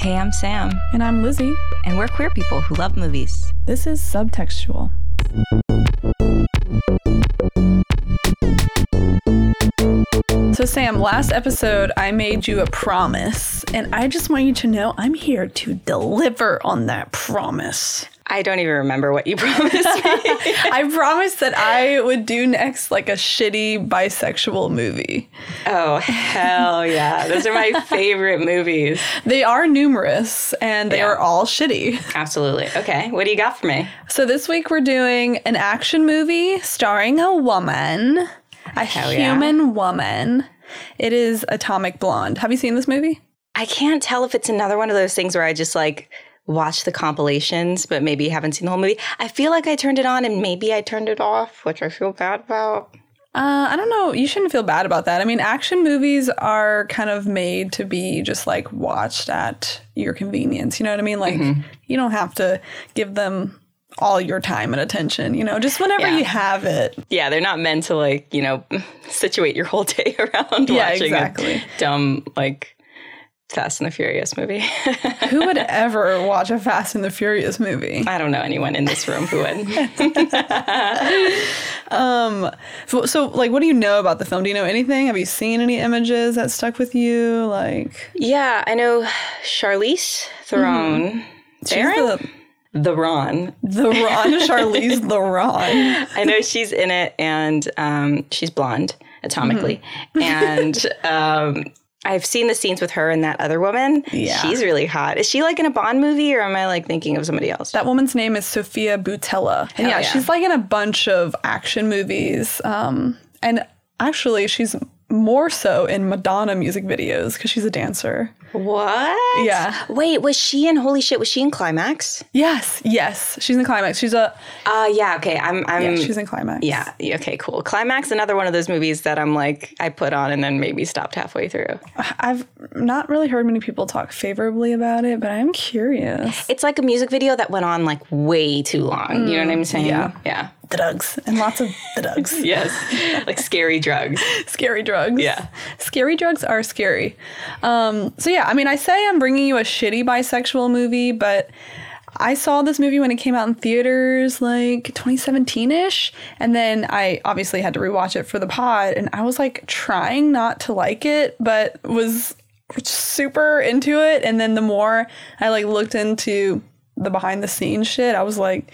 Hey, I'm Sam, And I'm Lizzie. and we're queer people who love movies. This is Subtextual. So, Sam, last episode I made you a promise, and I just want you to know I'm here to deliver on that promise. I don't even remember what you promised me. I promised that I would do next like a shitty bisexual movie. oh, hell yeah. Those are my favorite movies. They are numerous and they Yeah. are all shitty. Absolutely. Okay, what do you got for me? So this week we're doing an action movie starring a woman, a Hell yeah. human woman. It is Atomic Blonde. Have you seen this movie? I can't tell if it's another one of those things where I just like watch the compilations, but maybe haven't seen the whole movie. I feel like I turned it on and maybe I turned it off, which I feel bad about. Uh, I don't know. You shouldn't feel bad about that. I mean, action movies are kind of made to be just like watched at your convenience. You know what I mean? Like, you don't have to give them all your time and attention. You know, just whenever Yeah. you have it. Yeah, they're not meant to like, you know, situate your whole day around Yeah, watching exactly. a dumb like Fast and the Furious movie. Who would ever watch a Fast and the Furious movie? I don't know anyone in this room who would. So, so, like, what do you know about the film? Do you know anything? Have you seen any images that stuck with you? Like, yeah, I know Charlize Theron. she's Theron? the The Ron. the Ron, Charlize the Ron. I know she's in it and um, she's blonde atomically. Mm-hmm. and um, I've seen the scenes with her and that other woman. Yeah. She's really hot. Is she like in a Bond movie or am I like thinking of somebody else? That woman's name is Sofia Boutella, and yeah, yeah. she's like in a bunch of action movies. Um, and actually, she's more so in Madonna music videos because she's a dancer. what? Yeah. Wait, was she in Holy Shit? Was she in Climax? Yes, yes, she's in Climax. She's a Uh, yeah, okay. I'm, I'm, yeah, she's in Climax. Yeah. yeah, Okay. Cool. Climax, another one of those movies that I'm like, I put on and then maybe stopped halfway through. I've not really heard many people talk favorably about it, but I'm curious. It's like a music video that went on like way too long. you know what I'm saying? yeah. Yeah. Drugs and lots of drugs. Yes. like scary drugs. scary drugs. Yeah. Scary drugs are scary. Um, so yeah, I mean, I say I'm bringing you a shitty bisexual movie, but I saw this movie when it came out in theaters like 2017-ish, and then I obviously had to rewatch it for the pod, and I was like trying not to like it, but was super into it, and then the more I like looked into the behind the scenes shit, I was like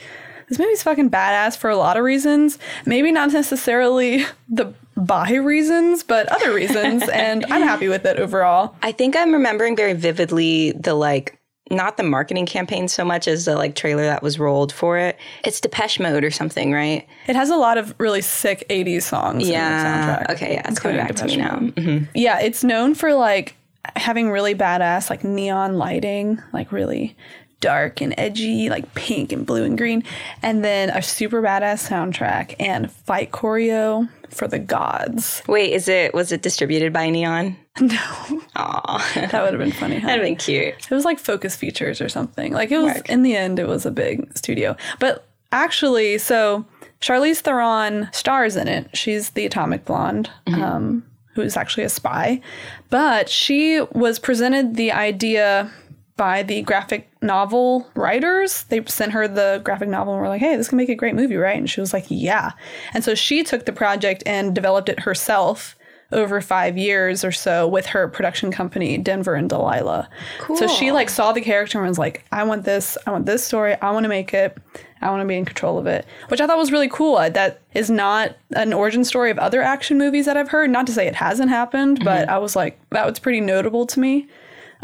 this movie's fucking badass for a lot of reasons. Maybe not necessarily the bi reasons, but other reasons. and I'm happy with it overall. I think I'm remembering very vividly the like not the marketing campaign so much as the like trailer that was rolled for it. It's Depeche Mode or something, right? It has a lot of really sick 80s songs Yeah. in the soundtrack. Okay, yeah, it's coming back to me Depeche now. Mode. Mm-hmm. Yeah, it's known for like having really badass like neon lighting, like really dark and edgy, like pink and blue and green, and then a super badass soundtrack and fight choreo for the gods. Wait, is it was it distributed by Neon? No, Aw. that would have been funny. Huh? That'd been cute. It was like Focus Features or something. Like it was Right. in the end, it was a big studio. But actually, so Charlize Theron stars in it. She's the Atomic Blonde, um, who is actually a spy. But she was presented the idea by the graphic novel writers. They sent her the graphic novel and were like, "Hey, this can make a great movie, right?" And she was like, "Yeah." And so she took the project and developed it herself over five years or so with her production company, Denver and Delilah. So she like saw the character and was like, I want this, I want this story, I want to make it, I want to be in control of it. Which I thought was really cool. Uh, That is not an origin story of other action movies that I've heard. Not to say it hasn't happened, but I was like, that was pretty notable to me.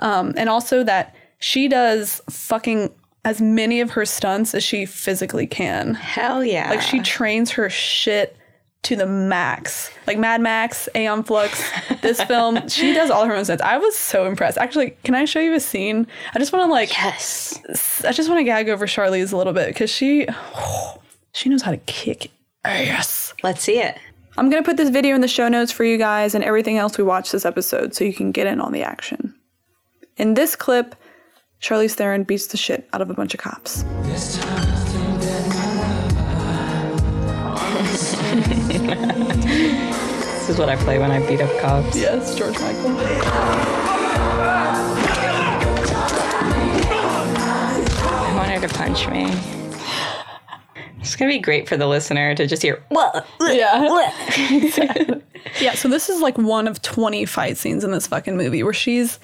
Um, and also that she does fucking as many of her stunts as she physically can. Hell yeah. Like she trains her shit to the max. Like Mad Max, Aeon Flux, this film, she does all her own stunts. I was so impressed. Actually, can I show you a scene? I just want to like, Yes. I just want to gag over Charlize a little bit because she, she knows how to kick ass. Let's see it. I'm gonna put this video in the show notes for you guys and everything else we watched this episode so you can get in on the action. In this clip, Charlize Theron beats the shit out of a bunch of cops. This is what I play when I beat up cops. Yes, George Michael. her to punch me. It's gonna be great for the listener to just hear. "Wah, Yeah. wah." Yeah, so this is like one of 20 fight scenes in this fucking movie where she's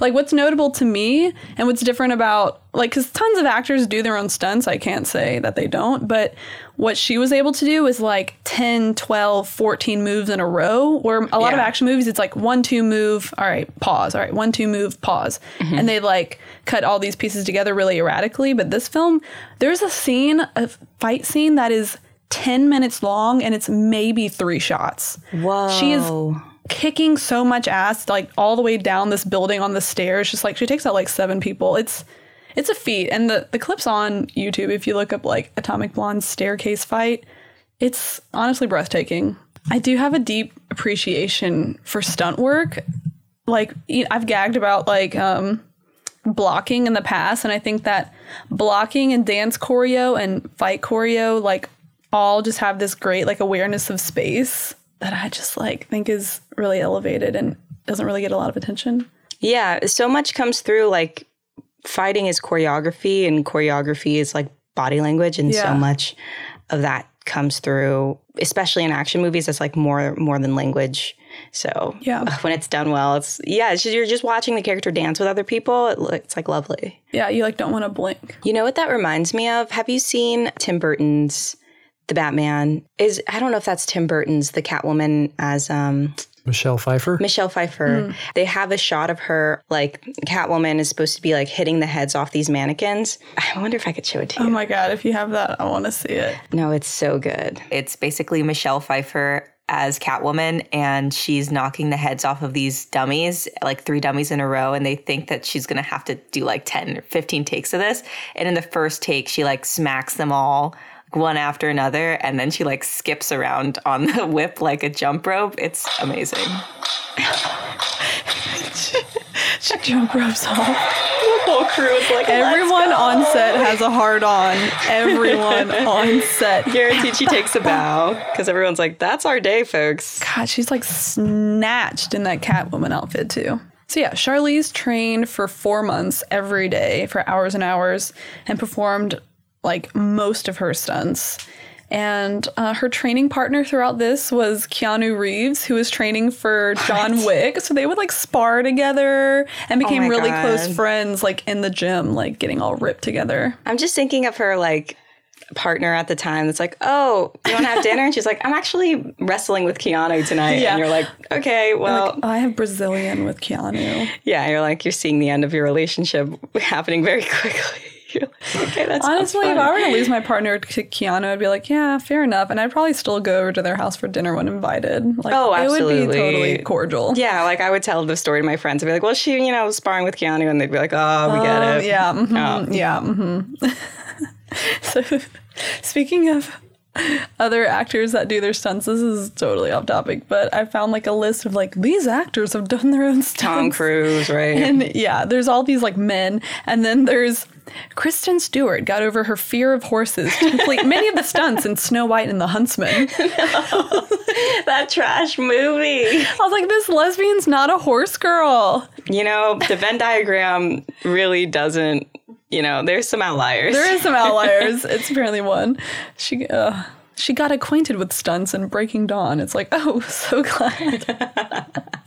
like what's notable to me and what's different about like cuz tons of actors do their own stunts, I can't say that they don't, but what she was able to do is like 10, 12, 14 moves in a row where a lot of action movies it's like one two move, all right, pause, all right, one two move, pause. Mm-hmm. And they like cut all these pieces together really erratically, but this film there's a scene, a fight scene that is 10 minutes long and it's maybe 3 shots. Whoa. She is kicking so much ass, like all the way down this building on the stairs. Just like she takes out like seven people. It's it's a feat. And the the clips on YouTube, if you look up like Atomic Blonde's staircase fight, it's honestly breathtaking. I do have a deep appreciation for stunt work. Like i've gagged about like um blocking in the past and I think that blocking and dance choreo and fight choreo like all just have this great like awareness of space that I just like think is really elevated and doesn't really get a lot of attention. Yeah, so much comes through like fighting is choreography and choreography is like body language and so much of that comes through especially in action movies it's like more more than language. So Yeah. when it's done well, it's yeah, it's just, you're just watching the character dance with other people. It, lo- it's like lovely. Yeah, you like don't want to blink. You know what that reminds me of? Have you seen Tim Burton's The Batman? Is I don't know if that's Tim Burton's The Catwoman as um Michelle Pfeiffer. Michelle Pfeiffer. They have a shot of her like Catwoman is supposed to be like hitting the heads off these mannequins. I wonder if I could show it to you. Oh my god, if you have that, I want to see it. no, it's so good. It's basically Michelle Pfeiffer as Catwoman, and she's knocking the heads off of these dummies, like three dummies in a row, and they think that she's gonna have to do like 10 or 15 takes of this. And in the first take, she like smacks them all one after another, and then she like skips around on the whip like a jump rope. It's amazing. She jump ropes off. The whole crew is like Everyone on set has a hard on. Everyone on set. Guaranteed she takes a bow because everyone's like, "That's our day, folks." God, she's like snatched in that Catwoman outfit too. So yeah, Charlize trained for four months every day for hours and hours and performed like most of her stunts. And uh, her training partner throughout this was Keanu Reeves, who was training for John Wick. So they would like spar together and became my really close friends, like in the gym, like getting all ripped together. I'm just thinking of her like partner at the time that's like, "Oh, you want to have dinner?" And she's like, "I'm actually wrestling with Keanu tonight." Yeah. And you're like, "Okay, well, Like, I have Brazilian with Keanu. yeah." You're like, you're seeing the end of your relationship happening very quickly. You're like, okay, that's Honestly, if I were to lose my partner to Keanu, I'd be like, yeah, fair enough. And I'd probably still go over to their house for dinner when invited. Like, Oh, It would be absolutely. totally cordial. Yeah, like I would tell the story to my friends. I'd be like, well, she, you know, was sparring with Keanu, and they'd be like, oh, we get Um, it. yeah. mhm, Oh. Yeah. hmm so, speaking of other actors that do their stunts, this is totally off topic, but I found like a list of like, these actors have done their own stunts. Tom Cruise, right? And yeah, there's all these like men, and then there's Kristen Stewart got over her fear of horses to complete many of the stunts in Snow White and the Huntsman. that trash movie. I was like, this lesbian's not a horse girl. You know, the Venn diagram really doesn't. You know, there's some outliers. There is some outliers. it's apparently one. She uh, she got acquainted with stunts and Breaking Dawn. It's like, oh, so glad.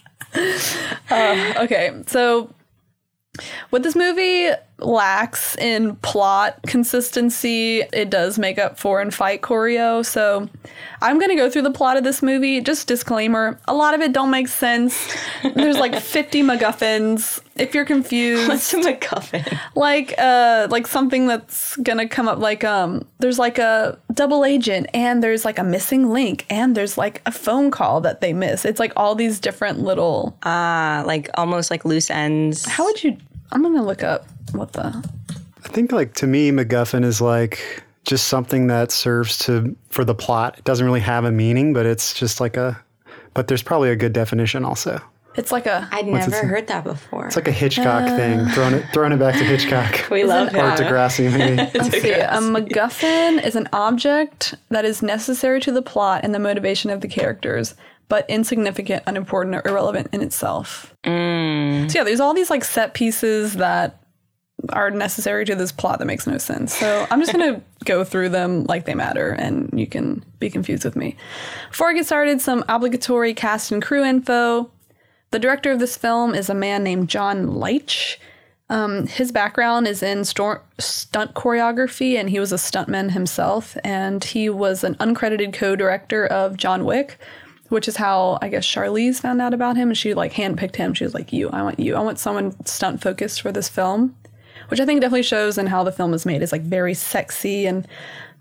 Uh, okay, so with this movie lacks in plot consistency, it does make up for in fight choreo. So I'm gonna go through the plot of this movie. Just disclaimer: a lot of it don't make sense. There's like 50 MacGuffins. If you're confused, What's a MacGuffin? like uh like something that's gonna come up like um there's like a double agent and there's like a missing link and there's like a phone call that they miss it's like all these different little Ah, like almost like loose ends. how would you i'm gonna look up what the I think like to me, MacGuffin is like just something that serves to for the plot. It doesn't really have a meaning, but it's just like a. But there's probably a good definition also. it's like a I'd never it- heard that before. It's like a Hitchcock uh. thing. Throwing it, throwing it back to Hitchcock we love or that. Degrassi, maybe. Let's see. A MacGuffin is an object that is necessary to the plot and the motivation of the characters, but insignificant, unimportant, or irrelevant in itself. Mm. So yeah, there's all these like set pieces that are necessary to this plot that makes no sense. So I'm just gonna go through them like they matter, and you can be confused with me. Before I get started, some obligatory cast and crew info. The director of this film is a man named John Leitch. Um, his background is in stor- stunt choreography, and he was a stuntman himself. And he was an uncredited co-director of John Wick, which is how I guess Charlize found out about him. And she like handpicked him. She was like, "You, I want you. I want someone stunt focused for this film," which I think definitely shows in how the film is made. It's like very sexy, and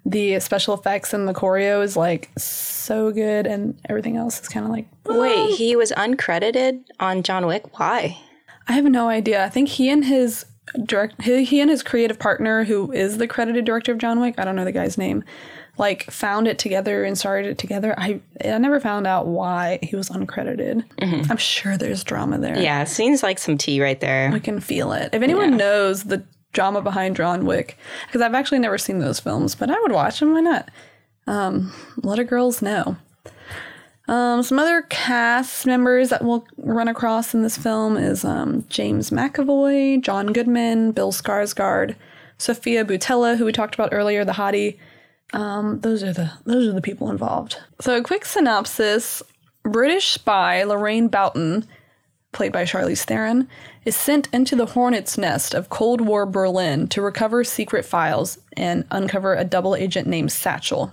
the special effects and the choreo is like so good, and everything else is kind of like Wait, he was uncredited on John Wick. Why? I have no idea. I think he and his direct he, he and his creative partner, who is the credited director of John Wick, I don't know the guy's name, like found it together and started it together. I I never found out why he was uncredited. I'm sure there's drama there. Yeah, seems like some tea right there. I can feel it. If anyone knows the drama behind John Wick, because I've actually never seen those films, but I would watch them. Why not? Um, let our girls know. Um, some other cast members that we'll run across in this film is um, James McAvoy, John Goodman, Bill Skarsgård, Sofia Boutella, who we talked about earlier, the hottie. Um, those are the those are the people involved. So a quick synopsis: British spy Lorraine Broughton, played by Charlize Theron, is sent into the hornet's nest of Cold War Berlin to recover secret files and uncover a double agent named Satchel.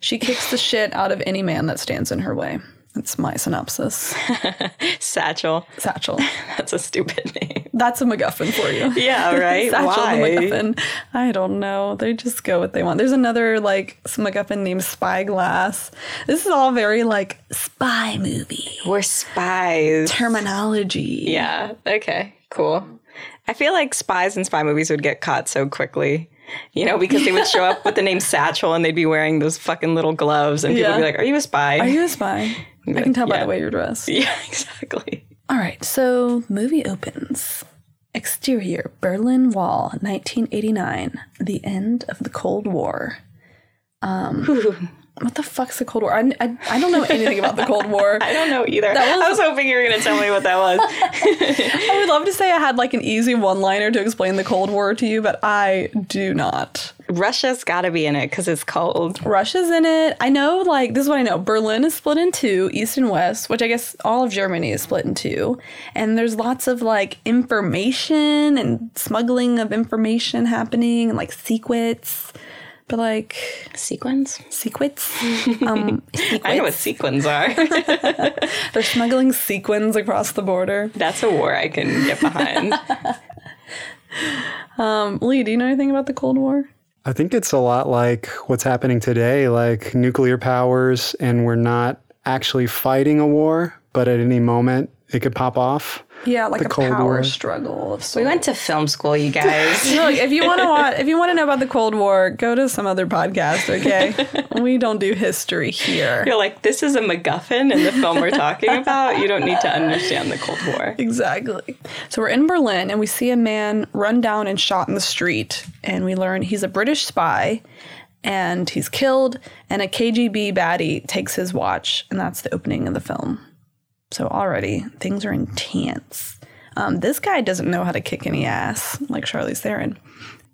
She kicks the shit out of any man that stands in her way. That's my synopsis. Satchel. Satchel. That's a stupid name. That's a MacGuffin for you. Yeah, right. Satchel Why? the MacGuffin. I don't know. They just go what they want. There's another like MacGuffin named Spyglass. This is all very like spy movie We're spies. terminology. Yeah. Okay. Cool. I feel like spies and spy movies would get caught so quickly. You know, because they would show up with the name Satchel and they'd be wearing those fucking little gloves, and people Yeah. would be like, "Are you a spy?" Are you a spy? I can tell by the way you're dressed. yeah, exactly. All right, so movie opens. Exterior Berlin Wall, 1989. The end of the Cold War. Um, what the fuck's the Cold War? I, I, I don't know anything about the Cold War. I don't know either. I was hoping you were going to tell me what that was. I would love to say I had like an easy one liner to explain the Cold War to you, but I do not. Russia's got to be in it because it's cold. Russia's in it. I know, like, this is what I know. Berlin is split in two, east and west, which I guess all of Germany is split in two. And there's lots of like information and smuggling of information happening and like secrets. But like, Sequins? secrets? Um, I know what sequins are. They're smuggling sequins across the border. That's a war I can get behind. Um, Lee, do you know anything about the Cold War? I think it's a lot like what's happening today, like nuclear powers, and we're not actually fighting a war, but at any moment it could pop off. Yeah, like The a Cold power War. struggle of we went to film school, you guys. Look, if you want to watch, if you want to know about the Cold War, go to some other podcast. Okay, we don't do history here. You're like, this is a MacGuffin in the film we're talking about. You don't need to understand the Cold War. Exactly. So we're in Berlin and we see a man run down and shot in the street, and we learn he's a British spy, and he's killed, and a KGB baddie takes his watch, and that's the opening of the film. So already things are intense. Um, this guy doesn't know how to kick any ass like Charlize Theron.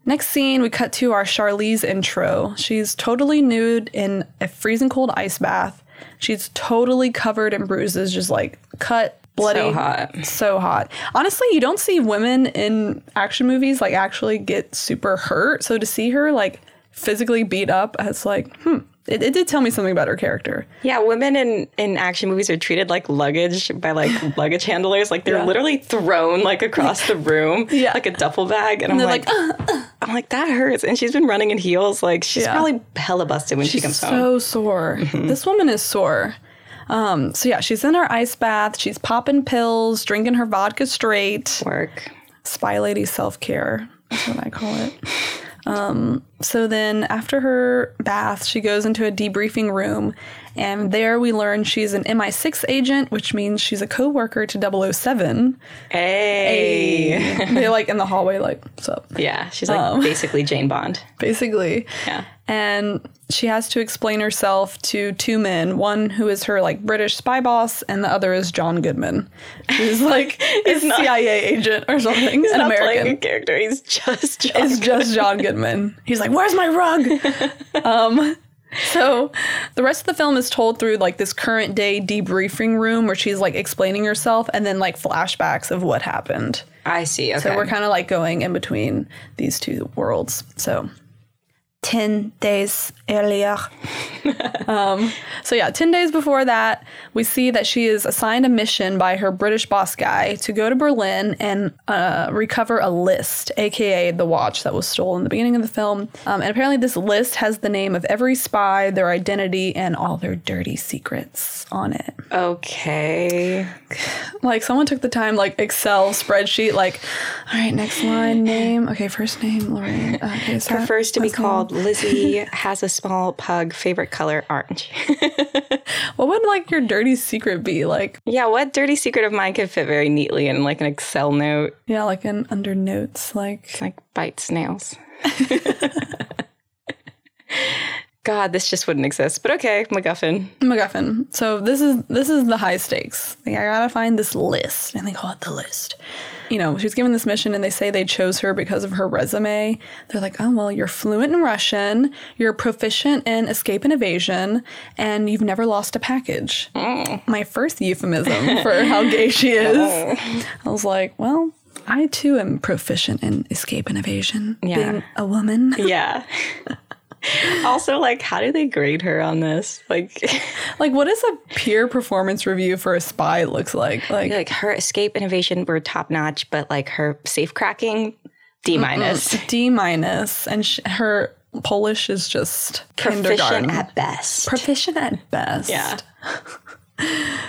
Next scene, we cut to our Charlize intro. She's totally nude in a freezing cold ice bath. She's totally covered in bruises, just like cut, bloody. So hot. So hot. Honestly, you don't see women in action movies like actually get super hurt. So to see her like physically beat up, it's like, hmm. It, it did tell me something about her character. Yeah, women in, in action movies are treated like luggage by like luggage handlers. Like they're Yeah. literally thrown like across the room, Yeah. like a duffel bag. And, I'm they're like, like, uh, uh. I'm like that hurts. And she's been running in heels. Like she's Yeah. probably hella busted when she comes so home. So sore. Mm-hmm. This woman is sore. Um, so yeah, she's in her ice bath. She's popping pills, drinking her vodka straight. Work. Spy lady self care. That's what I call it. Um, so then after her bath, she goes into a debriefing room, and there we learn she's an MI6 agent, which means she's a co-worker to 007. Hey. They're like in the hallway, like, what's up? Yeah, she's like Um. basically Jane Bond. Basically. Yeah. And she has to explain herself to two men, one who is her like British spy boss, and the other is John Goodman, who's like a not- CIA agent or something, an Not playing a American. character. He's just John. It's just John Goodman. He's like, "Where's my rug?" um, so the rest of the film is told through like this current day debriefing room where she's like explaining herself, and then like flashbacks of what happened. I see. Okay. So we're kind of like going in between these two worlds. So 10 days earlier. um, so, yeah, 10 days before that, we see that she is assigned a mission by her British boss guy to go to Berlin and uh, recover a list, aka the watch that was stolen in the beginning of the film. Um, and apparently, this list has the name of every spy, their identity, and all their dirty secrets on it okay. like someone took the time like excel spreadsheet like all right next line name okay first name lorraine okay so Prefers to be called Lizzie. Has a small pug. Favorite color orange. what would like your dirty secret be like yeah. What dirty secret of mine could fit very neatly in like an Excel note? yeah like in under notes like Like bite snails. God, this just wouldn't exist. But okay, MacGuffin. MacGuffin. So this is this is the high stakes. Like, I gotta find this list, and they call it the list. You know, she's given this mission, and they say they chose her because of her resume. They're like, oh well, you're fluent in Russian, you're proficient in escape and evasion, and you've never lost a package. Mm. My first euphemism for how gay she is. I was like, well. I too am proficient in escape and evasion, Yeah. being a woman. Yeah. also, like, how do they grade her on this? Like, Like, what does a peer performance review for a spy looks like? Like, like her escape innovation were top notch, but like her safe cracking, D minus. D minus, and sh- her Polish is just Proficient at best. Proficient at best. Yeah.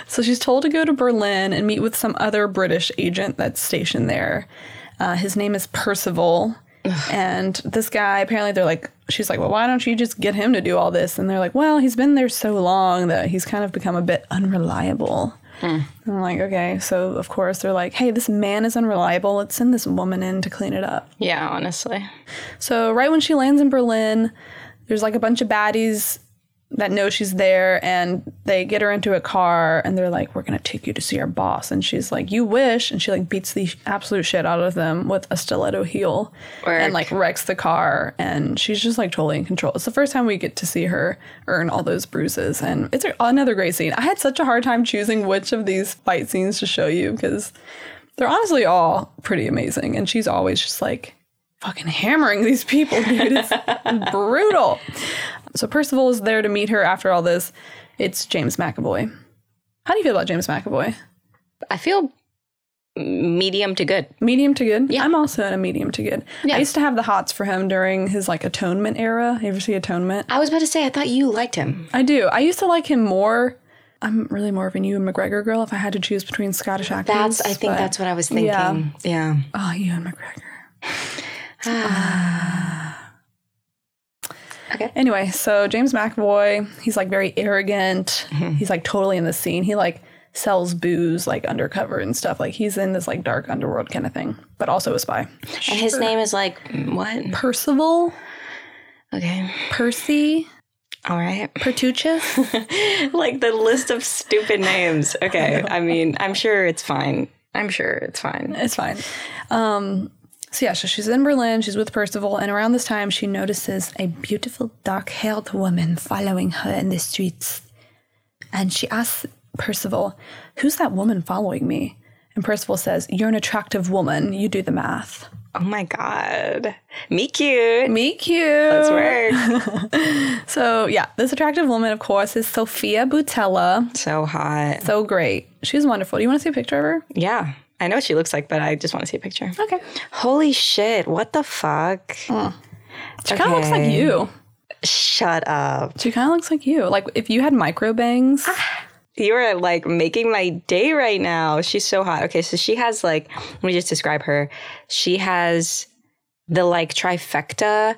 So she's told to go to Berlin and meet with some other British agent that's stationed there. Uh, his name is Percival. And this guy, apparently, they're like, she's like, well, why don't you just get him to do all this? And they're like, well, he's been there so long that he's kind of become a bit unreliable. Hmm. And I'm like, okay. So, of course, they're like, hey, this man is unreliable. Let's send this woman in to clean it up. Yeah, honestly. So right when she lands in Berlin, there's like a bunch of baddies that know she's there and they get her into a car and they're like, We're gonna take you to see our boss. And she's like, You wish and she like beats the absolute shit out of them with a stiletto heel and like wrecks the car and she's just like totally in control. It's the first time we get to see her earn all those bruises and it's another great scene. I had such a hard time choosing which of these fight scenes to show you because they're honestly all pretty amazing and she's always just like fucking hammering these people, dude. It's brutal. So Percival is there to meet her after all this. It's James McAvoy. How do you feel about James McAvoy? I feel medium to good. Medium to good? Yeah. I'm also in a medium to good. Yeah. I used to have the hots for him during his like atonement era. You ever see atonement? I was about to say, I thought you liked him. I do. I used to like him more. I'm really more of a Ewan McGregor girl if I had to choose between Scottish actors. That's, I think that's what I was thinking. yeah. Yeah. Oh, Ewan McGregor. Ah. Okay. Anyway, so James McAvoy, he's like very arrogant. Mm-hmm. He's like totally in the scene. He like sells booze like undercover and stuff. Like he's in this like dark underworld kind of thing, but also a spy. And his name is like, what? Percival, Okay. Percy, All right. Pertuchis. like the list of stupid names. Okay. I mean, I'm sure it's fine. I'm sure it's fine. it's fine. Um, so yeah, so she's in Berlin. She's with Percival, and around this time, she notices a beautiful dark-haired woman following her in the streets. And she asks Percival, "Who's that woman following me?" And Percival says, "You're an attractive woman. You do the math." Oh my God. Me cute. Me cute. Let's work. So yeah, this attractive woman, of course, is Sofia Boutella. so hot. So great. She's wonderful. Do you want to see a picture of her? Yeah. I know what she looks like, but I just want to see a picture. Okay. Holy shit. What the fuck? She kind of looks like you. Shut up. She kind of looks like you. Like if you had micro bangs. Ah, you are like making my day right now. She's so hot. Okay, so she has like, let me just describe her. She has the like trifecta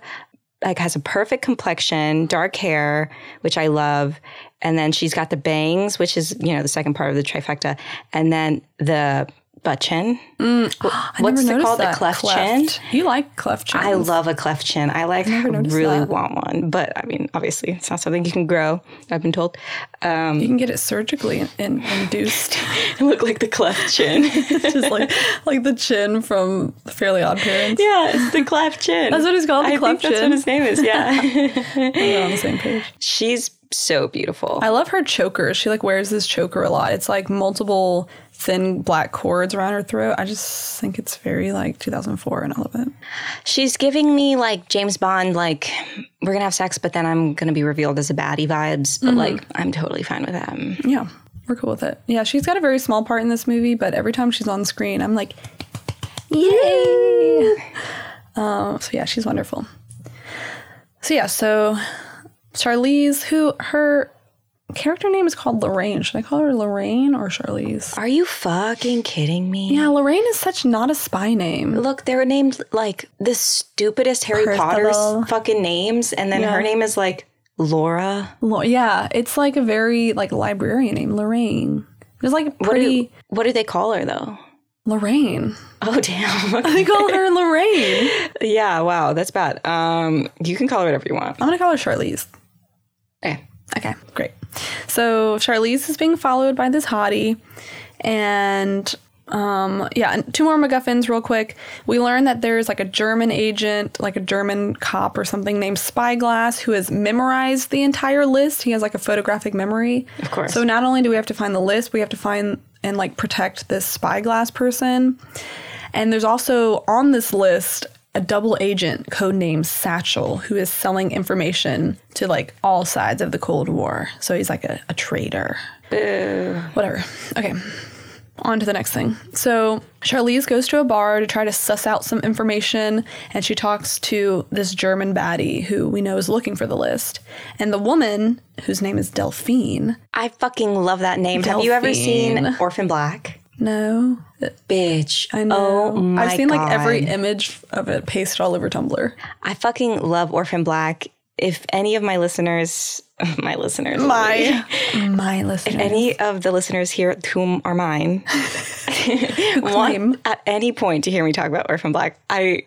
like has a perfect complexion, dark hair, which I love, and then she's got the bangs, which is you know the second part of the trifecta, and then the butt chin. I What's it called? The that. cleft chin? You like cleft chin? I love a cleft chin. I like noticed really that. want one, but I mean, obviously, it's not something you can grow. I've been told. Um, You can get it surgically in, induced. I look like the cleft chin. It's just like like the chin from Fairly Odd Parents. yeah, it's the cleft chin. That's what he's called, the I cleft think that's chin. what his name is. Yeah, We're on the same page. she's so beautiful. I love her choker. She like wears this choker a lot. It's like multiple thin black cords around her throat. I just think it's very like 2004 and I love it. She's giving me like James Bond, like we're gonna have sex, but then I'm gonna be revealed as a baddie vibes. But like, I'm totally fine with that. Yeah, we're cool with it. Yeah, she's got a very small part in this movie, but every time she's on screen, I'm like, yay! Um, so yeah, she's wonderful. So yeah, so Charlize, who her character name is called Lorraine. Should I call her Lorraine or Charlize? Are you fucking kidding me? Yeah, Lorraine is such not a spy name. Look, they're named like the stupidest Harry Percival. Potter's fucking names, and then Yeah. her name is like Laura. Lo- yeah, it's like a very like librarian name, Lorraine. It's like What pretty do, what do they call her though? Lorraine. Oh damn. They call her Lorraine. yeah, wow, that's bad. Um, you can call her whatever you want. I'm gonna call her Charlize. Okay. Okay, great. So Charlize is being followed by this hottie, and um, yeah, and two more MacGuffins real quick. We learn that there's like a German agent, like a German cop or something named Spyglass, who has memorized the entire list. He has like a photographic memory. Of course. So not only do we have to find the list, we have to find and like protect this Spyglass person. And there's also on this list a double agent codenamed Satchel who is selling information to like all sides of the Cold War. So he's like a, a traitor. Whatever. Okay. On to the next thing. So Charlize goes to a bar to try to suss out some information, and she talks to this German baddie who we know is looking for the list. And the woman, whose name is Delphine, I fucking love that name. Have you ever seen Orphan Black? No, Bitch. I know. Oh my I've seen like every image of it pasted all over Tumblr. I fucking love Orphan Black. If any of my listeners, my listeners, My my listeners. any of the listeners here, whom are mine, want at any point to hear me talk about Orphan Black, I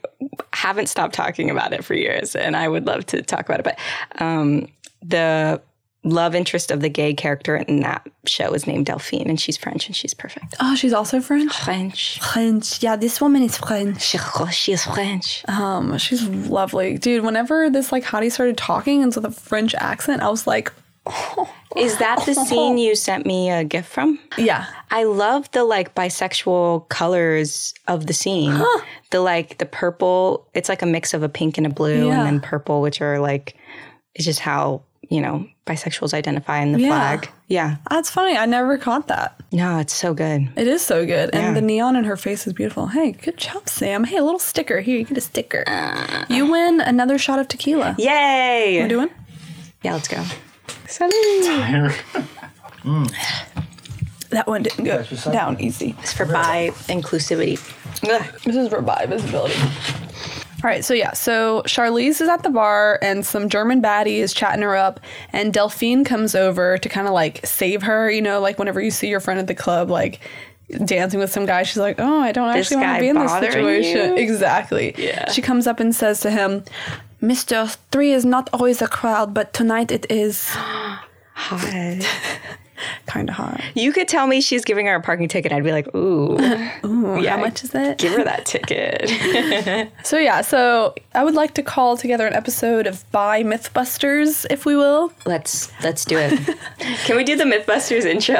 haven't stopped talking about it for years, and I would love to talk about it. But um, the love interest of the gay character in that show is named Delphine, and she's French, and she's perfect. Oh, she's also French. French. French. Yeah, this woman is French. She, she is French. Um, she's lovely, dude. Whenever this like hottie started talking and with a French accent, I was like, Is that the scene you sent me a gift from? yeah, I love the like bisexual colors of the scene. The like the purple, it's like a mix of a pink and a blue Yeah. and then purple, which are like it's just how, you know, bisexuals identify in the Yeah. flag. Yeah. that's funny. I never caught that. No, it's so good. It is so good, and Yeah. the neon in her face is beautiful. Hey, good job, Sam. Hey, a little sticker here. You get a sticker. Ah. you win another shot of tequila. Yay! We're doing. yeah, let's go. Salud. Mm. That one didn't go down easy. It's for bi inclusivity. This is for bi visibility. All right, so yeah, so Charlize is at the bar and some German baddie is chatting her up, and Delphine comes over to kind of like save her. You know, like whenever you see your friend at the club, like dancing with some guy, she's like, "Oh, I don't This actually want to be in this situation." you? Exactly. Yeah. She comes up and says to him, "Mister, three is not always a crowd, but tonight it is." Hot. Kind of hot. You could tell me she's giving her a parking ticket. I'd be like, ooh, Ooh, Yeah. how much is it? give her that ticket. So yeah, so I would like to call together an episode of Bi Mythbusters, if we will. let's let's do it. Can we do the MythBusters intro?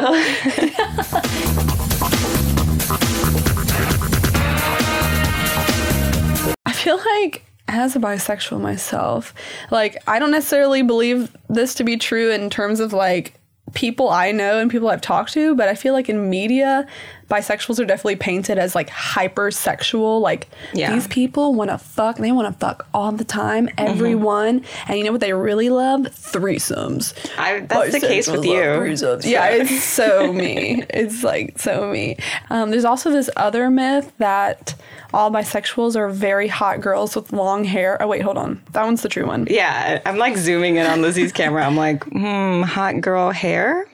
I feel like as a bisexual myself, like I don't necessarily believe this to be true in terms of like people I know and people I've talked to, but I feel like in media, bisexuals are definitely painted as like hypersexual. Like Yeah. these people want to fuck, they want to fuck all the time, everyone. And you know what they really love? Threesomes. I, that's the case with you. Threesomes. Yeah, it's so me. It's like so me. Um, there's also this other myth that all bisexuals are very hot girls with long hair. Oh wait, hold on. That one's the true one. Yeah, I'm like zooming in on Lizzie's camera. I'm like, hmm, hot girl hair.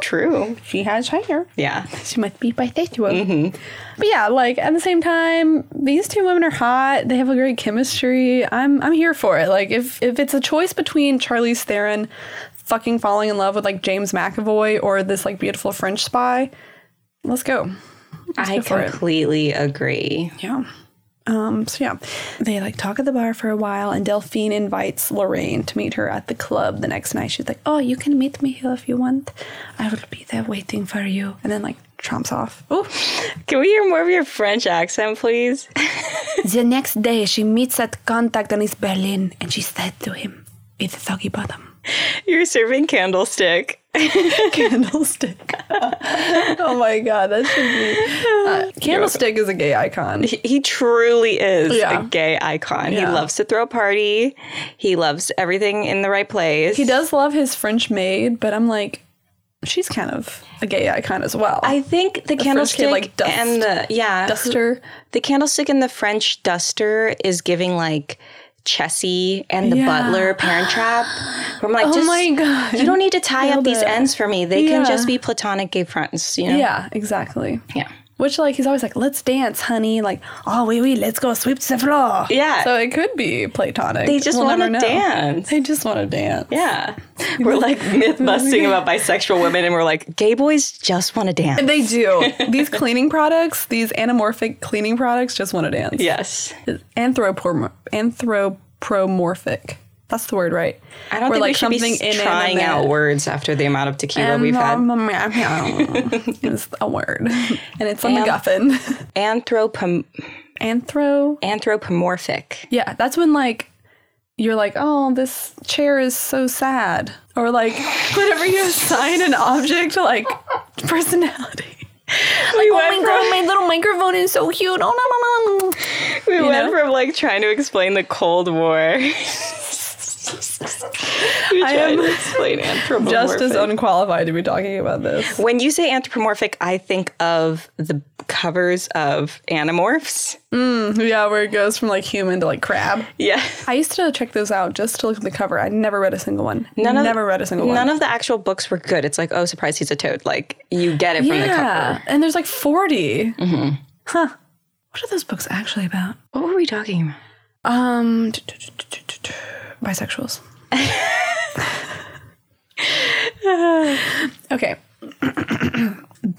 True. She has hair. Yeah. She might be bisexual. Mm-hmm. But yeah, like at the same time, these two women are hot. They have a great chemistry. I'm I'm here for it. Like if if it's a choice between Charlize Theron fucking falling in love with like James McAvoy or this like beautiful French spy, let's go. I go for it. completely agree. Yeah. Um, so yeah, they like talk at the bar for a while, and Delphine invites Lorraine to meet her at the club the next night. She's like, "Oh, you can meet me here if you want. I will be there waiting for you." And then like tromps off. Oh. Can we hear more of your French accent, please? the next day, she meets at Contact in East Berlin, and she said to him, "It's soggy bottom." You're serving candlestick. Candlestick. oh my god, that should be. Uh, Candlestick is a gay icon. He, he truly is Yeah. a gay icon. He loves to throw a party. He loves everything in the right place. He does love his French maid, but I'm like, she's kind of a gay icon as well. I think the, French candlestick kid, like, dust- and the yeah duster. The candlestick and the French duster is giving like Chessy and the Yeah. butler Parent Trap. Where I'm like, Oh my God. you don't need to tie up these it. ends for me. They can just be platonic gay friends. You know? Yeah, exactly. Yeah. Which like he's always like, let's dance, honey. Like, oh wait, wait, let's go sweep the floor. Yeah. So it could be platonic. They just We'll want to dance. They just want to dance. Yeah. We're like myth busting about bisexual women, and we're like, gay boys just want to dance. They do. these cleaning products, these anamorphic cleaning products, just want to dance. Yes. Anthropomor- anthropomorphic. That's the word, right? I don't Where, think we should be something trying out words after the amount of tequila we've had. it's a word, and it's a Am- MacGuffin. Anthropom- Anthro. anthropomorphic. Yeah, that's when like you're like, oh, this chair is so sad, or like whenever you assign an object like personality. We Oh went my god, my little microphone is so cute. Oh no no no. We went know? from like trying to explain the Cold War. I am to explain anthropomorphic. Just as unqualified to be talking about this. when you say anthropomorphic, I think of the covers of Animorphs. Yeah, where it goes from like human to like crab. Yeah. I used to check those out just to look at the cover. I never read a single one. None of- never read a single one. None of the actual books were good. It's like, oh, surprise, he's a toad. Like, you get it from the yeah, cover. and there's like 40. Huh. What are those books actually about? What were we talking about? Um, bisexuals. okay.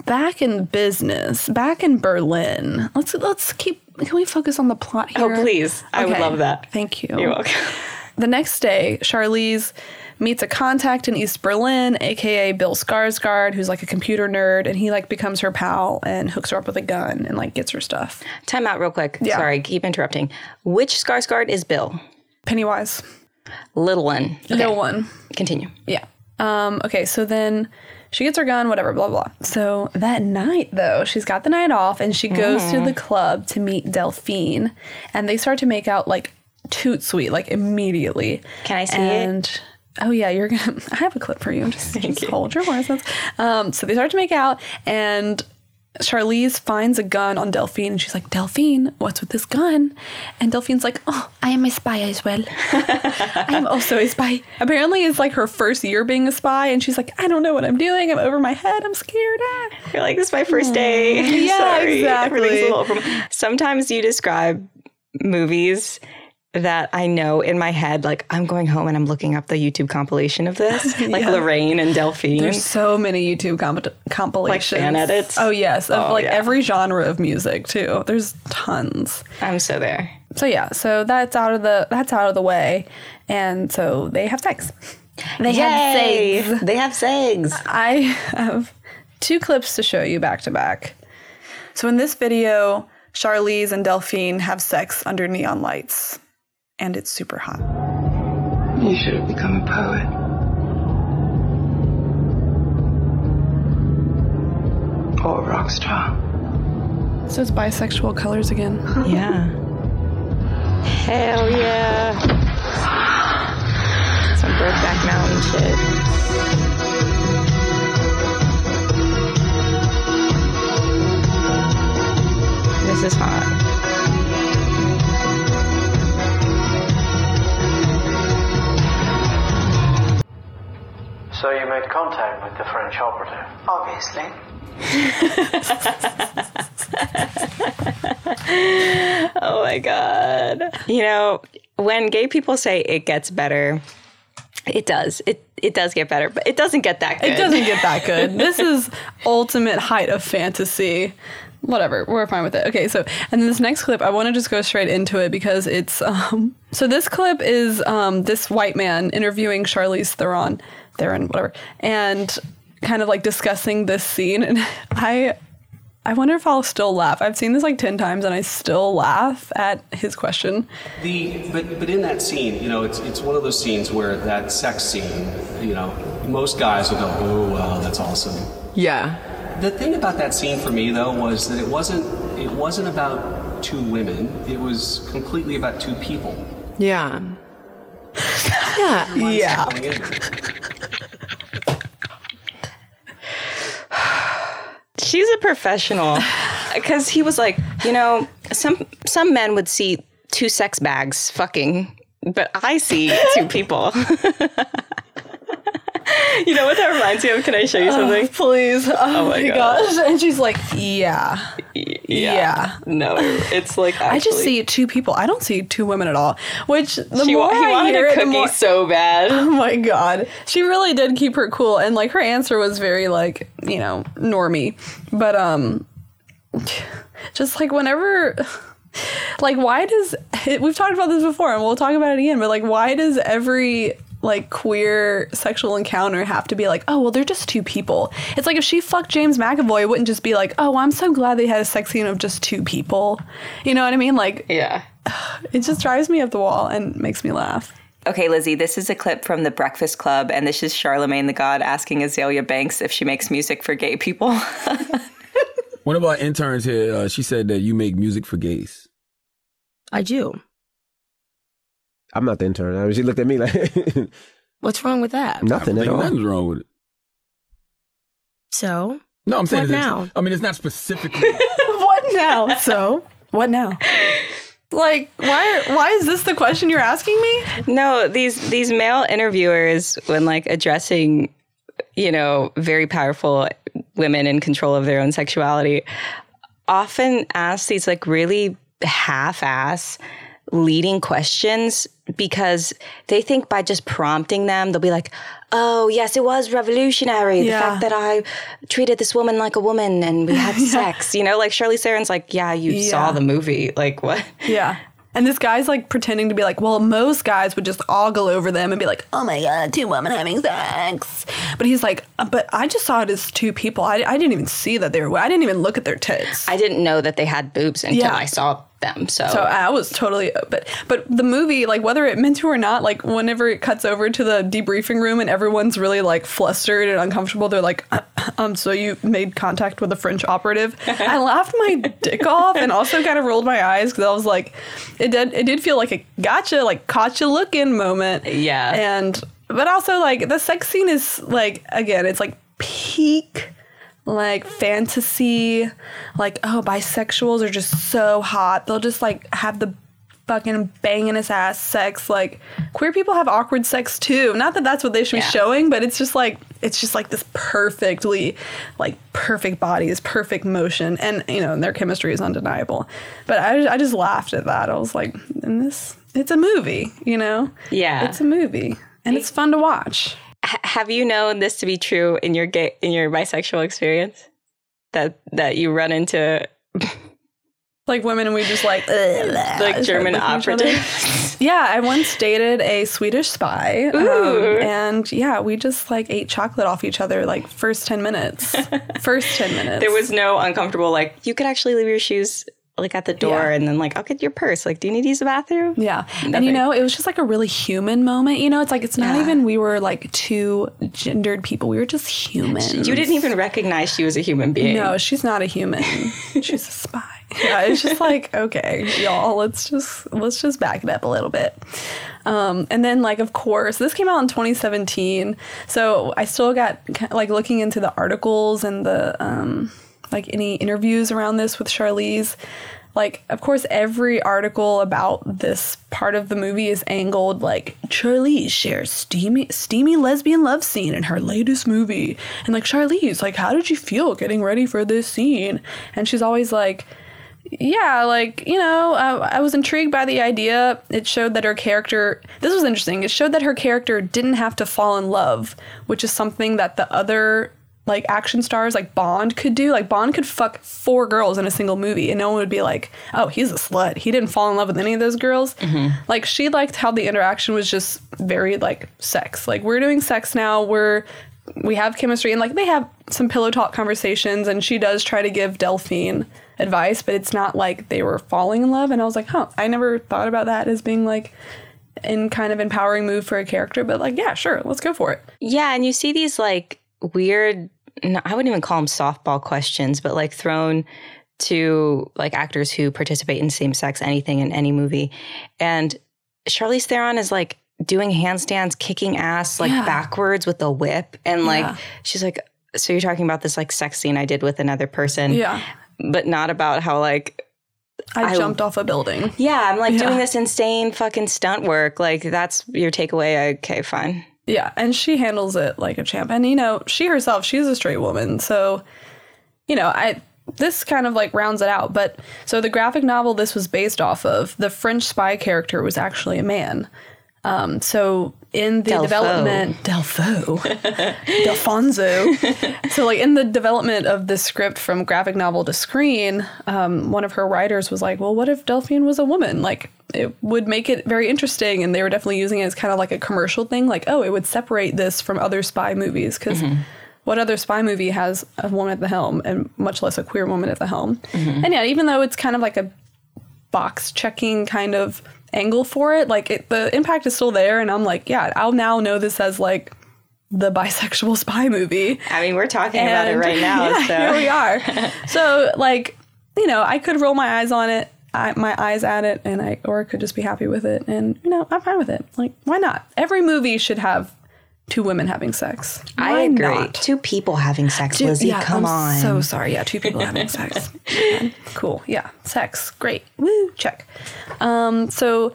back in business, back in Berlin. Let's let's keep. Can we focus on the plot oh, here? Oh, please. I would love that. Thank you. You're welcome. The next day, Charlize meets a contact in East Berlin, aka Bill Skarsgård, who's like a computer nerd, and he like becomes her pal and hooks her up with a gun and like gets her stuff. Time out real quick. Yeah. Sorry, keep interrupting. Which Skarsgård is Bill? Pennywise, Little one. Okay, no one. Continue. Yeah. Um, okay, so then she gets her gun, whatever, blah, blah. So that night, though, she's got the night off and she goes to the club to meet Delphine. And they start to make out like toot sweet, like immediately. Can I see it? and, Oh yeah, you're gonna. I have a clip for you. Just, just hold your horses. Um, so they start to make out, and Charlize finds a gun on Delphine, and she's like, "Delphine, what's with this gun?" And Delphine's like, "Oh, I am a spy as well. I am also a spy." Apparently, it's like her first year being a spy, and she's like, "I don't know what I'm doing. I'm over my head. I'm scared." Ah. You're like, this is my first day. Yeah, Sorry. exactly. Everything's a little from- Sometimes you describe movies that I know in my head, like I'm going home and I'm looking up the YouTube compilation of this, like Yeah. Lorraine and Delphine. There's so many YouTube comp- compilations, fan edits? Oh yes, of Oh, like yeah. every genre of music too. There's tons. I'm so there. So yeah, so that's out of the that's out of the way, and so they have sex. They have Yay! sex. They have segs. I have two clips to show you back to back. So in this video, Charlize and Delphine have sex under neon lights, and it's super hot. You should have become a poet. Or a rock star. So it's bisexual colors again. Yeah. Hell yeah. Some Brokeback Mountain shit. This is hot. So you made contact with the French operative? Obviously. Oh my god. You know, when gay people say it gets better, it does. It it does get better, but it doesn't get that good. It doesn't get that good. this is ultimate height of fantasy. Whatever, we're fine with it. Okay, so and this next clip, I want to just go straight into it because it's um. So this clip is um this white man interviewing Charlize Theron, Theron, whatever, and kind of like discussing this scene, and I. I wonder if I'll still laugh. I've seen this like 10 times and I still laugh at his question. The but but in that scene, you know, it's it's one of those scenes where that sex scene, you know, most guys will go, "Oh, wow, that's awesome." Yeah. The thing about that scene for me though was that it wasn't it wasn't about two women. It was completely about two people. Yeah. yeah. Yeah. Going in. She's a professional because he was like, you know, some some men would see two sex bags fucking, but I see two people. you know what that reminds me of? Can I show you oh, something? Please. Oh, oh my my gosh. And she's like, yeah. Yeah. No, it's like actually, I just see two people. I don't see two women at all. Which the She, more I wanted hear it, the cookie more. so bad. Oh my god, she really did keep her cool, and like her answer was very like you know normy, but um, just like whenever. Like, why does we've talked about this before, and we'll talk about it again? But like, why does every like queer sexual encounter have to be like, oh well, they're just two people? It's like if she fucked James McAvoy, it wouldn't just be like, oh, I'm so glad they had a sex scene of just two people. You know what I mean? Like, Yeah. it just drives me up the wall and makes me laugh. Okay, Lizzie, this is a clip from The Breakfast Club, and this is Charlemagne the God asking Azalea Banks if she makes music for gay people. One of our interns here, uh, she said that you make music for gays. I do. I'm not the intern. I mean, she looked at me like What's wrong with that? I nothing don't at think all. nothing's wrong with it. So, No, I'm saying What it's- now? I mean, it's not specifically. what now? So, what now? Like, why? Why is this the question you're asking me? No, these these male interviewers, when like addressing, you know, very powerful women in control of their own sexuality, often ask these like really half-ass leading questions because they think by just prompting them they'll be like oh yes it was revolutionary the fact that i treated this woman like a woman and we had sex you know like Charlize Theron's like yeah you saw the movie like what Yeah. And this guy's like pretending to be like, well, most guys would just ogle over them and be like, oh my God, two women having sex. But he's like, "Uh, but I just saw it as two people. I, I didn't even see that they were, I didn't even look at their tits. i didn't know that they had boobs until Yeah. i saw them so, So I was totally, but but the movie, like whether it meant to or not, like whenever it cuts over to the debriefing room and everyone's really like flustered and uncomfortable, they're like, um, so you made contact with a French operative. I laughed my dick off and also kind of rolled my eyes because I was like, it did it did feel like a gotcha, like caught you looking moment. Yeah. and but also like the sex scene is like again, it's like peak like fantasy, like oh bisexuals are just so hot. They'll just like have the fucking banging his ass sex. Like queer people have awkward sex too. Not that that's what they should Yeah. be showing, but it's just like it's just like this perfectly like perfect bodies, perfect motion, and you know their chemistry is undeniable. But I I just laughed at that. I was like, in this, it's a movie, you know. Yeah. it's a movie, and it's fun to watch. H- have you known this to be true in your gay in your bisexual experience that that you run into Like women, and we just like like German operatives? Yeah, I once dated a Swedish spy. um, and yeah, we just like ate chocolate off each other like first 10 minutes. first 10 minutes. there was no uncomfortable like you could actually leave your shoes like at the door Yeah. and then like I'll get your purse. Like, do you need to use the bathroom? Yeah. And you know, it was just like a really human moment. You know, it's like, it's not Yeah. even we were like two gendered people. We were just humans. You didn't even recognize she was a human being. No, she's not a human. she's a spy. Yeah, it's just like okay, y'all. Let's just let's just back it up a little bit. Um, and then like of course this came out in 2017, so I still got like looking into the articles and the um, like any interviews around this with Charlize. like of course every article about this part of the movie is angled like Charlize shares steamy steamy lesbian love scene in her latest movie. And like Charlize like how did you feel getting ready for this scene? And she's always like yeah like you know I, I was intrigued by the idea. It showed that her character this was interesting it showed that her character didn't have to fall in love which is something that the other like action stars like Bond could do. Like Bond could fuck four girls in a single movie and no one would be like, "Oh, he's a slut. He didn't fall in love with any of those girls." Mm-hmm. Like she liked how the interaction was just very like sex. Like we're doing sex now. We're we have chemistry and like they have some pillow talk conversations and she does try to give Delphine advice, but it's not like they were falling in love and I was like, "Huh, I never thought about that as being like in kind of empowering move for a character, but like, yeah, sure, let's go for it." Yeah, and you see these like weird, no, I wouldn't even call them softball questions, but like thrown to like actors who participate in same sex anything in any movie. And Charlize Theron is like doing handstands, kicking ass like Yeah. backwards with a whip. And like, Yeah. she's like, so you're talking about this like sex scene I did with another person, Yeah. but not about how like I, I- jumped off a building. yeah, I'm like Yeah. doing this insane fucking stunt work. Like that's your takeaway. Okay, fine. Yeah, and she handles it like a champ. And you know, she herself, she's a straight woman, so you know, I this kind of like rounds it out. But so the graphic novel this was based off of, the French spy character was actually a man. Um, so in the Delpho. development, Delpho, Delfonso. so like in the development of the script from graphic novel to screen, um, one of her writers was like, "Well, what if Delphine was a woman? Like it would make it very interesting." And they were definitely using it as kind of like a commercial thing, like, "Oh, it would separate this from other spy movies because." What other spy movie has a woman at the helm, and much less a queer woman at the helm? And yeah, even though it's kind of like a box checking kind of angle for it. Like it, the impact is still there, and I'm like, yeah, I'll now know this as like the bisexual spy movie. I mean, we're talking about it right now. yeah, so here we are. so like, you know, I could roll my eyes on it. I, my eyes at it, and I or I could just be happy with it, and you know I'm fine with it. Like, why not? Every movie should have two women having sex. I Why agree. not? Two people having sex, Two- Lizzie. yeah, come I'm on. So sorry. Yeah, two people having sex. Man, cool. Yeah, sex. Great. Woo. Check. Um, so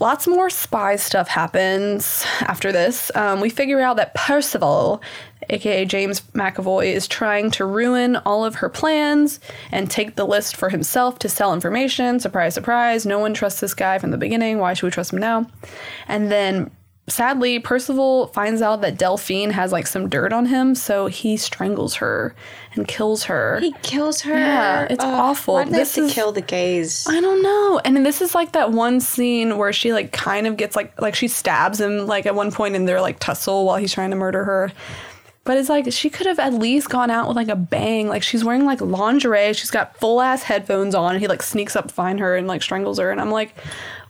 lots more spy stuff happens after this. Um, we figure out that Percival, aka James McAvoy, is trying to ruin all of her plans and take the list for himself to sell information. Surprise, surprise. No one trusts this guy from the beginning. Why should we trust him now? And then sadly, Percival finds out that Delphine has like some dirt on him, so he strangles her and kills her. He kills her. Yeah, it's awful. Why they This have to is- kill the gays? I don't know. And this is like that one scene where she like kind of gets like like she stabs him like at one point in their like tussle while he's trying to murder her. But it's like she could have at least gone out with like a bang. Like she's wearing like lingerie. She's got full ass headphones on. And he like sneaks up to find her and like strangles her. And I'm like,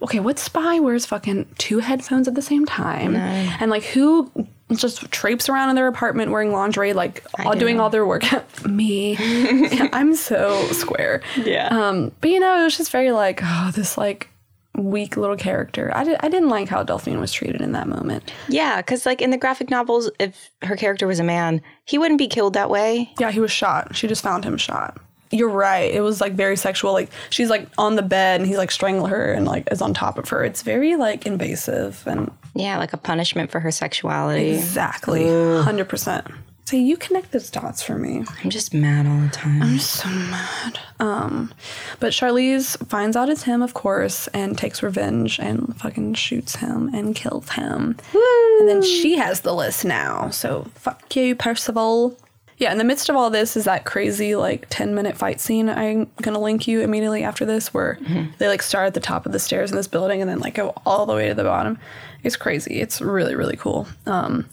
okay, what spy wears fucking two headphones at the same time? And like who just traipses around in their apartment wearing lingerie, like all, doing all their work? Me. Yeah, I'm so square. Yeah. Um, but you know, it was just very like, oh, this like weak little character. I, did, I didn't like how Delphine was treated in that moment. Yeah, because like in the graphic novels, if her character was a man, he wouldn't be killed that way. Yeah, he was shot. She just found him shot. You're right. It was like very sexual. Like she's like on the bed and he's like strangling her and like is on top of her. It's very like invasive and Yeah, like a punishment for her sexuality. exactly hundred percent. So you connect those dots for me. I'm just mad all the time. I'm so mad. Um, but Charlize finds out it's him, of course, and takes revenge and fucking shoots him and kills him. Woo! And then she has the list now. So fuck you, Percival. Yeah, in the midst of all this is that crazy like 10 minute fight scene I'm gonna link you immediately after this where they like start at the top of the stairs in this building and then like go all the way to the bottom. It's crazy. It's really, really cool. Um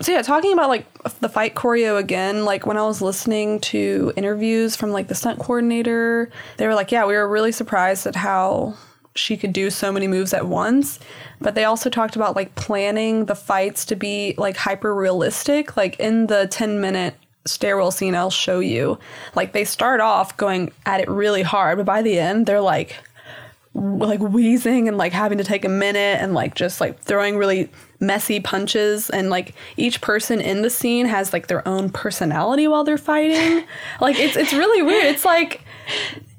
so yeah, talking about like the fight choreo again, like when I was listening to interviews from like the stunt coordinator, they were like, yeah, we were really surprised at how she could do so many moves at once. But they also talked about like planning the fights to be like hyper realistic. Like in the 10 minute stairwell scene I'll show you, like they start off going at it really hard, but by the end they're like like wheezing and like having to take a minute and like just like throwing really messy punches and like each person in the scene has like their own personality while they're fighting like it's it's really weird it's like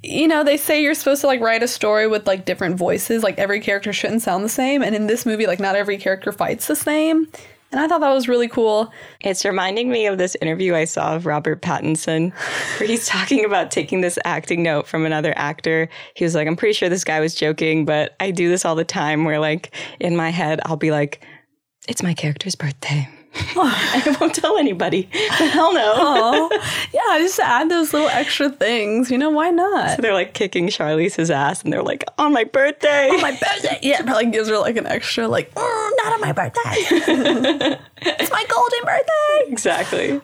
you know, they say you're supposed to like write a story with like different voices. Like every character shouldn't sound the same. And in this movie, like not every character fights the same. And I thought that was really cool. It's reminding me of this interview I saw of Robert Pattinson, where he's talking about taking this acting note from another actor. He was like, I'm pretty sure this guy was joking, but I do this all the time where, like, in my head, I'll be like, it's my character's birthday. I won't tell anybody. But hell no. Oh, yeah, just add those little extra things. You know, why not? So they're like kicking Charlize's ass and they're like, on my birthday. On my birthday. Yeah, probably gives her like an extra, like, "Mm, not on my birthday. it's my golden birthday. Exactly.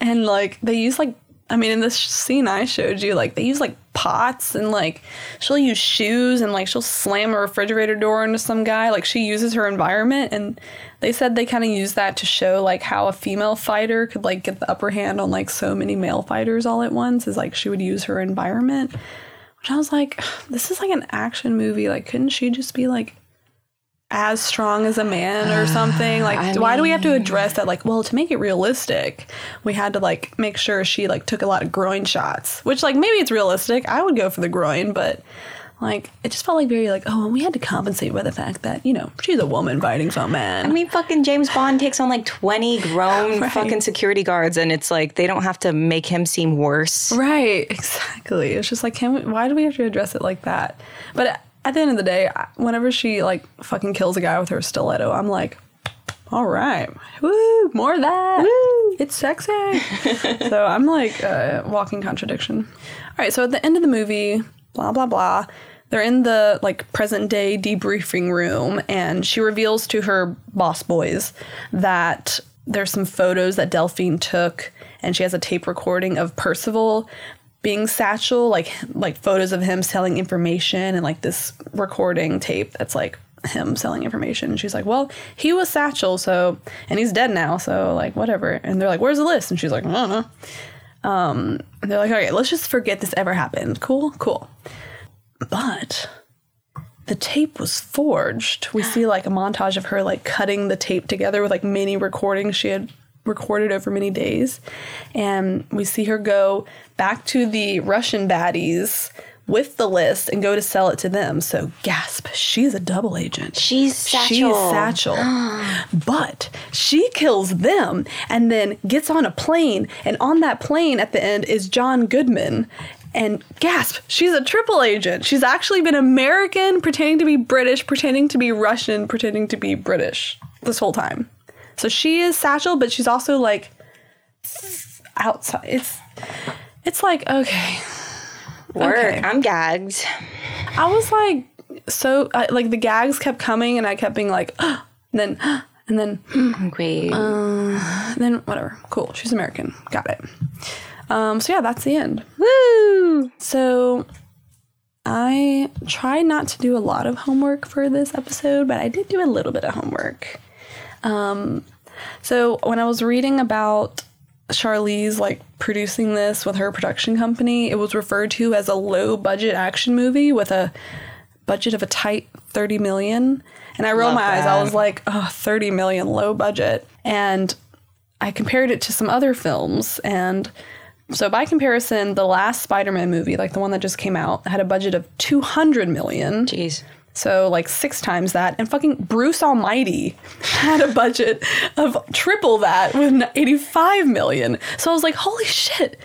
And like, they use like, I mean, in this scene I showed you, like, they use like pots and like, she'll use shoes and like, she'll slam a refrigerator door into some guy. Like, she uses her environment. And they said they kind of use that to show like how a female fighter could like get the upper hand on like so many male fighters all at once, is like she would use her environment. Which I was like, this is like an action movie. Like, couldn't she just be like as strong as a man or something? Ah, like, I why do we have to address that? Like, well, to make it realistic, we had to like make sure she like took a lot of groin shots, which like maybe it's realistic. I would go for the groin, but like it just felt like very like, oh, and we had to compensate by the fact that you know she's a woman fighting some man. I mean, fucking James Bond takes on like 20 grown Right. fucking security guards, and it's like they don't have to make him seem worse. Right, exactly. It's just like, can we, why do we have to address it like that? But at the end of the day, whenever she like fucking kills a guy with her stiletto, I'm like, all right, woo, more of that. Woo, it's sexy. so I'm like uh, walking contradiction. All right, so at the end of the movie, blah blah blah. They're in the like present day debriefing room, and she reveals to her boss boys that there's some photos that Delphine took, and she has a tape recording of Percival being Satchel, like like photos of him selling information, and like this recording tape that's like him selling information. And she's like, "Well, he was Satchel, so and he's dead now, so like whatever." And they're like, "Where's the list?" And she's like, "I don't know." Um, they're like, "Okay, let's just forget this ever happened." Cool, cool. But the tape was forged. We see like a montage of her like cutting the tape together with like many recordings she had recorded over many days. And we see her go back to the Russian baddies with the list and go to sell it to them. So gasp, she's a double agent. She's Satchel. She's Satchel. But she kills them and then gets on a plane. And on that plane at the end is John Goodman. And gasp, she's a triple agent. She's actually been American, pretending to be British, pretending to be Russian, pretending to be British this whole time. So she is Satchel, but she's also like outside. It's it's like okay, Work. Okay. I'm gagged. I was like, so I, like the gags kept coming, and I kept being like, and then and then Wait. and then whatever. Cool. She's American. Got it. Um. So yeah, that's the end. Woo! So I tried not to do a lot of homework for this episode, but I did do a little bit of homework. Um, so when I was reading about Charlize like producing this with her production company, it was referred to as a low budget action movie with a budget of a tight 30 million. And I rolled Love my eyes. I was like, oh, 30 million low budget. And I compared it to some other films and so by comparison, the last Spider-Man movie, like the one that just came out, had a budget of 200 million. Jeez. So like six times that. And fucking Bruce Almighty had a budget of triple that with 85 million. So I was like, holy shit,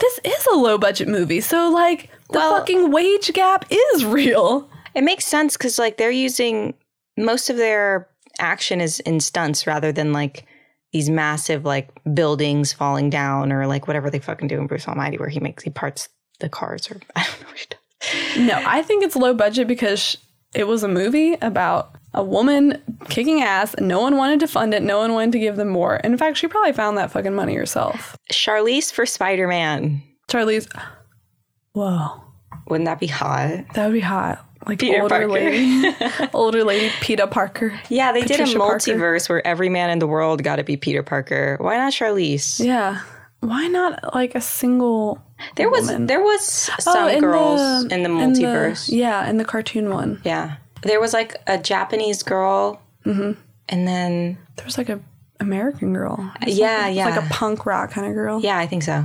this is a low budget movie. So like the Well- fucking wage gap is real. It makes sense because like they're using most of their action is in stunts rather than like these massive like buildings falling down or like whatever they fucking do in Bruce Almighty where he makes he parts the cars or I don't know what he does. No, I think it's low budget because it was a movie about a woman kicking ass no one wanted to fund it. No one wanted to give them more. And in fact, she probably found that fucking money herself. Charlize for Spider Man. Charlize, whoa, Wouldn't that be hot? that would be hot. Like Peter older Parker. lady, older lady, Peter Parker. Yeah, they did Patricia a Parker. multiverse where every man in the world got to be Peter Parker. Why not Charlize? Yeah. Why not like a single? There was woman? there was Oh, some in girls in the in multiverse. yeah, in the cartoon one. yeah, there was like a Japanese girl, Mm-hmm. and then There was like a American girl. yeah, It's yeah, like a punk rock kind of girl. yeah, I think so.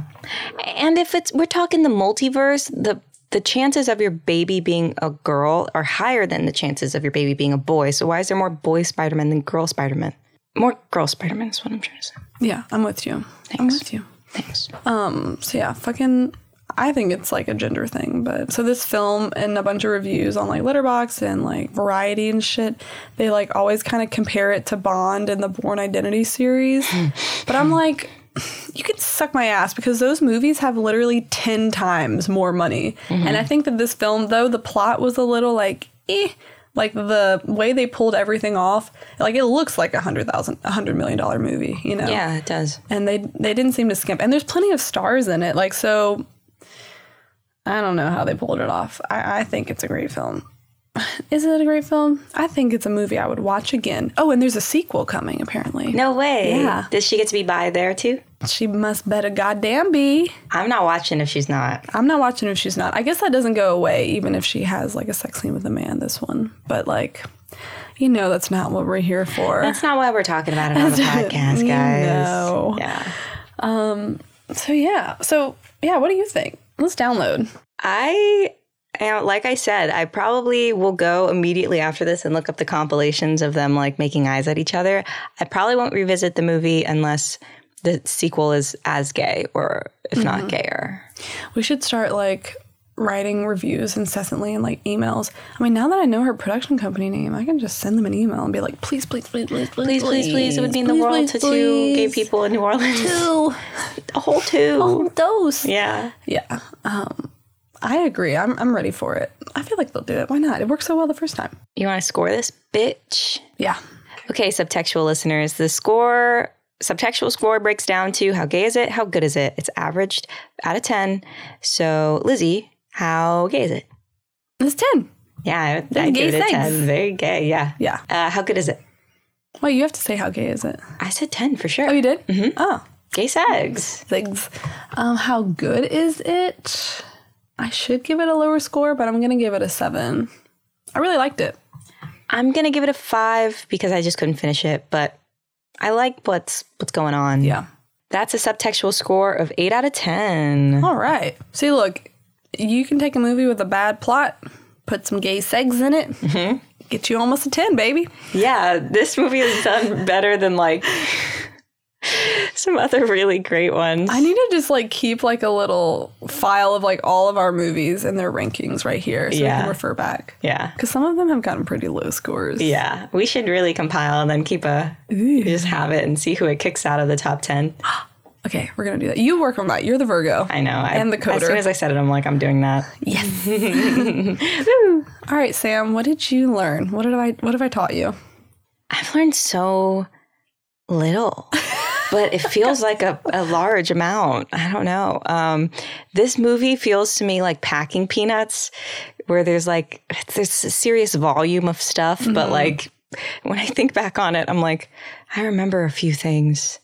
And if it's we're talking the multiverse, the the chances of your baby being a girl are higher than the chances of your baby being a boy. So why is there more boy Spider-Man than girl Spider-Man? More girl Spider-Man is what I'm trying to say. Yeah, I'm with you. I'm with you. Thanks. Um, so yeah, fucking I think it's like a gender thing, but so this film and a bunch of reviews on like Letterboxd and like Variety and shit, they like always kind of compare it to Bond and the Bourne Identity series. but I'm like, you can suck my ass because those movies have literally 10 times more money. And I think that this film, though the plot was a little like, eh, like the way they pulled everything off, like it looks like a hundred thousand, a hundred million dollar movie, you know? Yeah, it does. and they they didn't seem to skimp. And there's plenty of stars in it. Like so, I don't know how they pulled it off. I, I think it's a great film. Is it a great film? I think it's a movie I would watch again. Oh, and there's a sequel coming apparently. No way. Yeah. Does she get to be bi there too? She must better goddamn be. I'm not watching if she's not. I'm not watching if she's not. I guess that doesn't go away even if she has like a sex scene with a man. This one, but like, you know, that's not what we're here for. That's not why we're talking about it on the podcast, guys. know. Yeah. Um, so yeah. So yeah. What do you think? Let's download. I am, like I said, I probably will go immediately after this and look up the compilations of them like making eyes at each other. I probably won't revisit the movie unless the sequel is as gay or if not gayer. We should start like writing reviews incessantly and like emails. I mean, now that I know her production company name, I can just send them an email and be like, please, please, please, please, please, Please, please, please. It would mean the please, world please, to two gay people in New Orleans. Two. A whole two. Oh, those. Yeah. Yeah. Um, I agree. I'm, I'm ready for it. I feel like they'll do it. Why not? It worked so well the first time. You want to score this, bitch? Yeah. Okay, subtextual listeners, the score, subtextual score breaks down to how gay is it? How good is it? It's averaged out of 10. So, Lizzie, how gay is it? It's 10. Yeah, I, I gay give it a 10. Very gay, yeah. Yeah. Uh, how good is it? Well, you have to say how gay is it? I said 10 for sure. Oh, you did? Mm-hmm. Oh, Gay segs. things. Um, how good is it? I should give it a lower score, but I'm going to give it a seven. I really liked it. I'm going to give it a 5 because I just couldn't finish it, but I like what's what's going on. Yeah. That's a subtextual score of 8 out of 10. All right. See, look, you can take a movie with a bad plot, put some gay segs in it, Mm-hmm. get you almost a 10, baby. Yeah, this movie has done better than like some other really great ones. I need to just like keep like a little file of like all of our movies and their rankings right here so we can refer back. yeah. Because some of them have gotten pretty low scores. Yeah. We should really compile and then keep a just have it and see who it kicks out of the top 10. Okay, we're gonna do that. You work on that. You're the Virgo. I know. I, And the As soon coder. as I said it, I'm like, I'm doing that. Yes. all right, Sam. What did you learn? What did I What have I taught you? I've learned so little, but it feels like a, a large amount. I don't know. Um, this movie feels to me like packing peanuts, where there's like there's a serious volume of stuff, but like when I think back on it, I'm like, I remember a few things.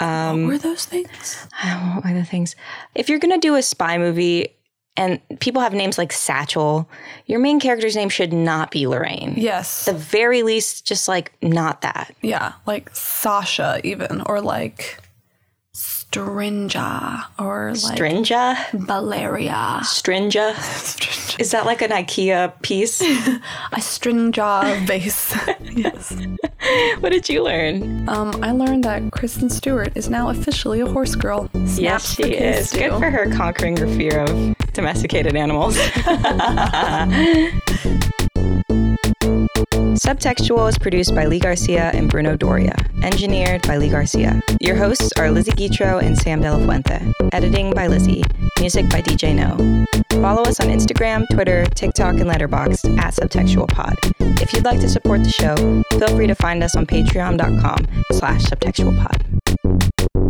Um, what were those things? what were the things? If you're gonna do a spy movie and people have names like Satchel, your main character's name should not be Lorraine. Yes. The very least, just like not that. yeah, like Sasha, even, or like Strinja, or like Strinja? Valeria. Strinja? Is that like an IKEA piece? A Strinja vase. yes. what did you learn? Um, I learned that Kristen Stewart is now officially a horse girl. yes, she is. Good for her conquering her fear of domesticated animals. Subtextual is produced by Lee Garcia and Bruno Doria. Engineered by Lee Garcia. Your hosts are Lizzie Guitro and Sam De La Fuente. Editing by Lizzie. Music by DJ No. Follow us on Instagram, Twitter, TikTok, and Letterboxd at SubtextualPod. If you'd like to support the show, feel free to find us on patreon.com slash subtextualpod.